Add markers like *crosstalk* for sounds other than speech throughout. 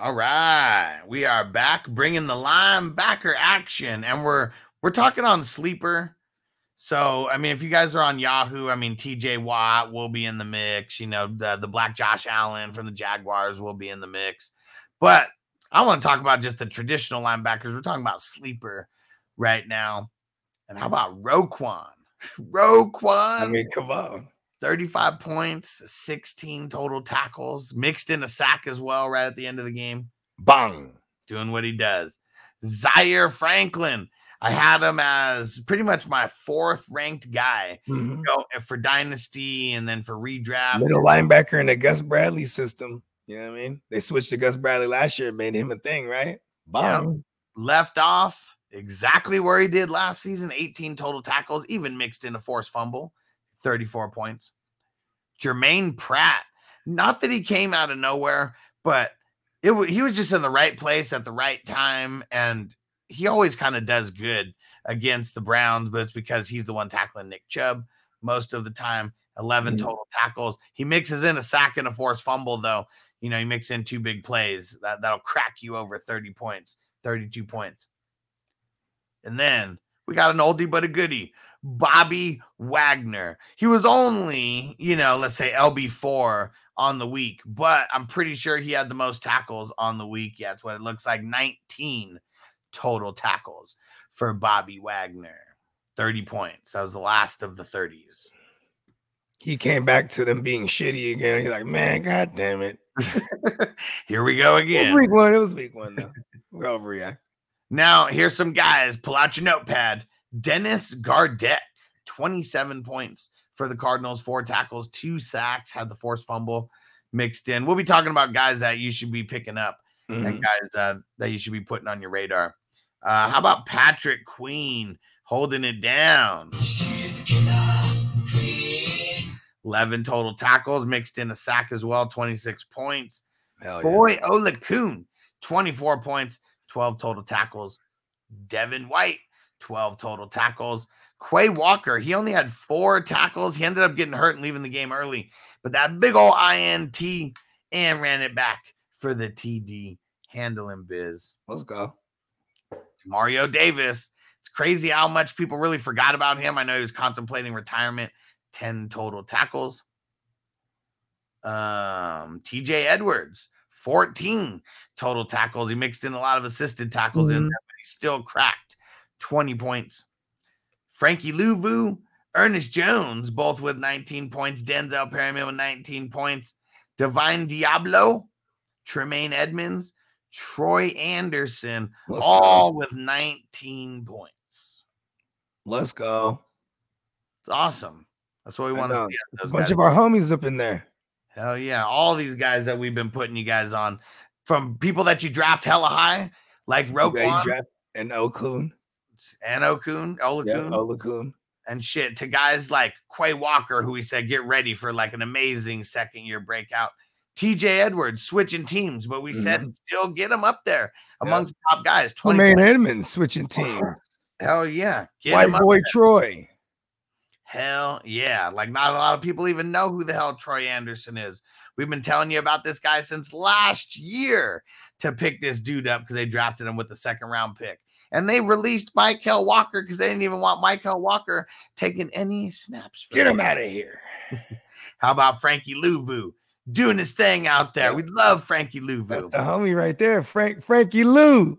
All right, we are back bringing the linebacker action, and we're we're talking on sleeper. So, I mean, if you guys are on Yahoo, I mean, TJ Watt will be in the mix. You know, the the Black Josh Allen from the Jaguars will be in the mix. But I want to talk about just the traditional linebackers. We're talking about sleeper right now. And how about Roquan? *laughs* Roquan. I mean, come on. 35 points, 16 total tackles, mixed in a sack as well, right at the end of the game. Bang. Doing what he does. Zaire Franklin. I had him as pretty much my fourth ranked guy Mhm. go for dynasty and then for redraft. Middle linebacker in the Gus Bradley system. You know what I mean? They switched to Gus Bradley last year, made him a thing, right? Yeah. Bang. Left off exactly where he did last season 18 total tackles, even mixed in a forced fumble, 34 points. Germaine Pratt, not that he came out of nowhere, but it he was just in the right place at the right time. And he always kind of does good against the Browns, but it's because he's the one tackling Nick Chubb most of the time. 11 Mhm. total tackles. He mixes in a sack and a forced fumble, though. You know, he mixes in two big plays that, that'll crack you over 30 points, 32 points. And then we got an oldie but a goodie, Bobby Wagner. He was only, you know, let's say LB4 on the week, but I'm pretty sure he had the most tackles on the week. Yeah, that's what it looks like 19 total tackles for Bobby Wagner. 30 points. That was the last of the 30s. He came back to them being shitty again. He's like, man, god damn it. *laughs* Here we go again. week one. It was week one though. *laughs* We're overreact. Now, here's some guys. Pull out your notepad. Dennis Gardeck, 27 points for the Cardinals, four tackles, two sacks, had the forced fumble mixed in. We'll be talking about guys that you should be picking up Mhm. and guys uh, that you should be putting on your radar. Uh, how about Patrick Queen holding it down? 11 total tackles, mixed in a sack as well, 26 points. Hell yeah. Foye Oluokun, 24 points, 12 total tackles. Devin White, 12 total tackles. Quay Walker, he only had four tackles. He ended up getting hurt and leaving the game early, but that big old INT and ran it back for the TD handling biz. Let's go. Mario Davis. It's crazy how much people really forgot about him. I know he was contemplating retirement. 10 total tackles. Um, TJ Edwards, 14 total tackles. He mixed in a lot of assisted tackles in Mhm. there, but he still cracked 20 points. Frankie Luvu, Ernest Jones, both with 19 points. Denzel Perryman with 19 points. Divine Deablo, Tremaine Edmunds, Troy Andersen, Let's all go. with 19 points. Let's go. It's awesome. That's what we I want to see. A bunch guys. of our homies up in there. Hell yeah. All these guys that we've been putting you guys on from people that you draft hella high, like Yeah, Roquan draft- and Okun. And Okun, Yeah, Oluokun, Oluokun. and shit to guys like Quay Walker, who we said get ready for like an amazing second year breakout. TJ Edwards switching teams, but we said mm-hmm. still get him up there amongst top guys. 20 Tremaine points. Edmunds switching *laughs* teams. Hell yeah. Get White boy Troy. Hell yeah. Like, not a lot of people even know who the hell Troy Andersen is. We've been telling you about this guy since last year to pick this dude up because they drafted him with the second round pick. And they released Mykal Walker because they didn't even want Mykal Walker taking any snaps. Get him out of here. *laughs* How about Frankie Luvu doing his thing out there? We love Frankie Luvu. That's the homie right there, Frank Frankie Lou.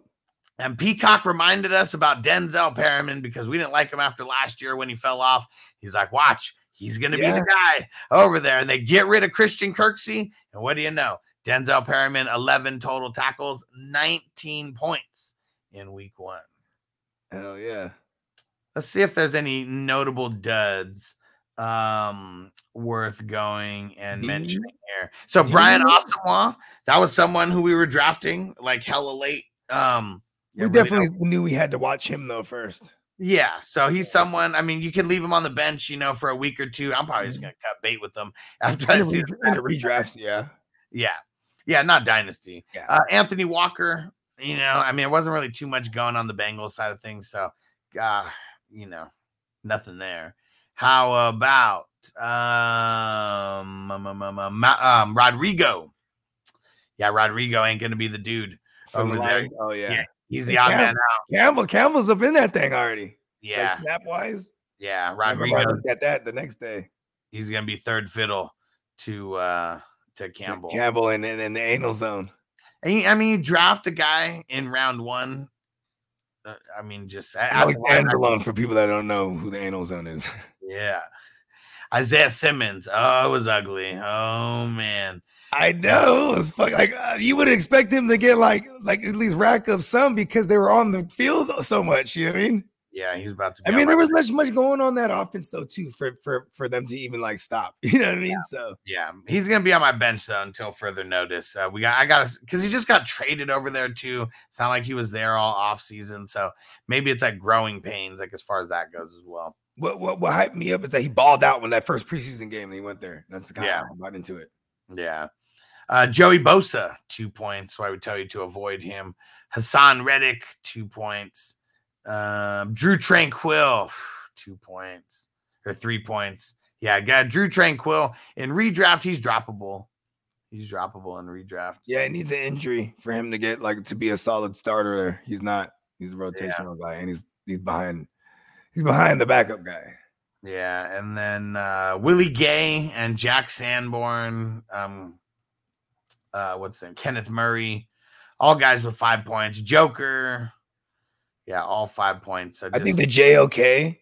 And Peacock reminded us about Denzel Perryman because we didn't like him after last year when he fell off. He's like, watch, he's going to be the guy over there. And they get rid of Christian Kirksey. And what do you know? Denzel Perryman, 11 total tackles, 19 points in week one. Hell yeah. Let's see if there's any notable duds um worth going and mentioning here. So Brian? Asamoah, that was someone who we were drafting like hella late. Um we definitely knew we had to watch him though first. Yeah, so he's someone. I mean, you can leave him on the bench, you know, for a week or two. I'm probably just Mhm. gonna cut bait with them after I see. re- in a redrafts, yeah. Yeah, yeah, not dynasty. Yeah. Uh, Anthony Walker. You know, I mean, it wasn't really too much going on the Bengals side of things, so, uh, you know, nothing there. How about um, um, um, um, um, um, Rodrigo? yeah, Rodrigo ain't gonna be the dude From the over there. Oh yeah. Yeah. He's the odd Cam- man out. Campbell Campbell's up in that thing already. Yeah, Like, snap wise. yeah. I remember I Rodrigo, at that the next day. he's gonna be third fiddle to uh to Campbell. Campbell and in the anal zone. And I mean, you draft a guy in round one. uh, I mean, just at- at Alex the linebacker- Anzalone for people that don't know who the anal zone is. *laughs* Yeah. Isaiah Simmons. Oh, it was ugly. Oh man. I know it was fuck, like uh, you would expect him to get like like at least rack up some because they were on the field so much. You know what I mean? Yeah, he's about to. Be I mean, there was much much going on that offense though too for for for them to even like stop. *laughs* You know what I mean? So Yeah, he's gonna be on my bench though until further notice. Uh, we got I got because he just got traded over there too. Sound like he was there all off season, so maybe it's like growing pains, like as far as that goes as well. what what what hyped me up is that he balled out when that first preseason game and he went there. That's the kind Yeah. of I got into it. Yeah. Uh, Joey Bosa, two points. So I would tell you to avoid him. Haason Reddick, two points. Um, Drue Tranquill, two points or three points. Yeah, got Drue Tranquill in redraft. He's droppable. He's droppable in redraft. Yeah, it needs an injury for him to get like to be a solid starter there. He's not. He's a rotational guy, and he's he's behind. He's behind the backup guy. Yeah, and then uh, Willie Gay and Jack Sanborn. Um, uh, what's his name? Kenneth Murray, all guys with five points. Joker, yeah, all five points. I think the JOK,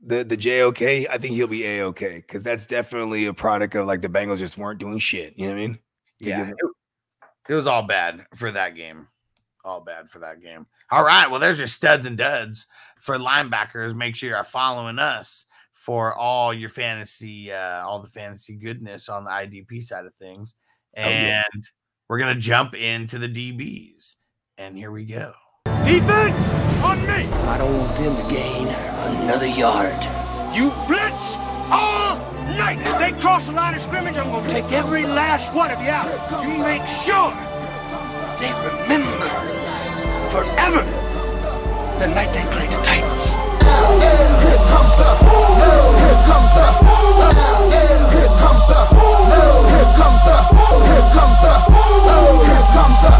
the the JOK, I think he'll be a okay because that's definitely a product of like the Bengals just weren't doing shit. You know what I mean? to yeah, it, it was all bad for that game. All bad for that game. All right, well, there's your studs and duds for linebackers. Make sure you're following us for all your fantasy, uh, all the fantasy goodness on the IDP side of things. Oh, yeah. And we're gonna jump into the DBs. And here we go. Defense on me! I don't want them to gain another yard. You blitz all night. If they cross the line of scrimmage, I'm going to take every last one of you out. You make sure they remember forever the night they played the Titans. Here comes the, here comes the, here comes the, here comes the, here comes the, here comes the.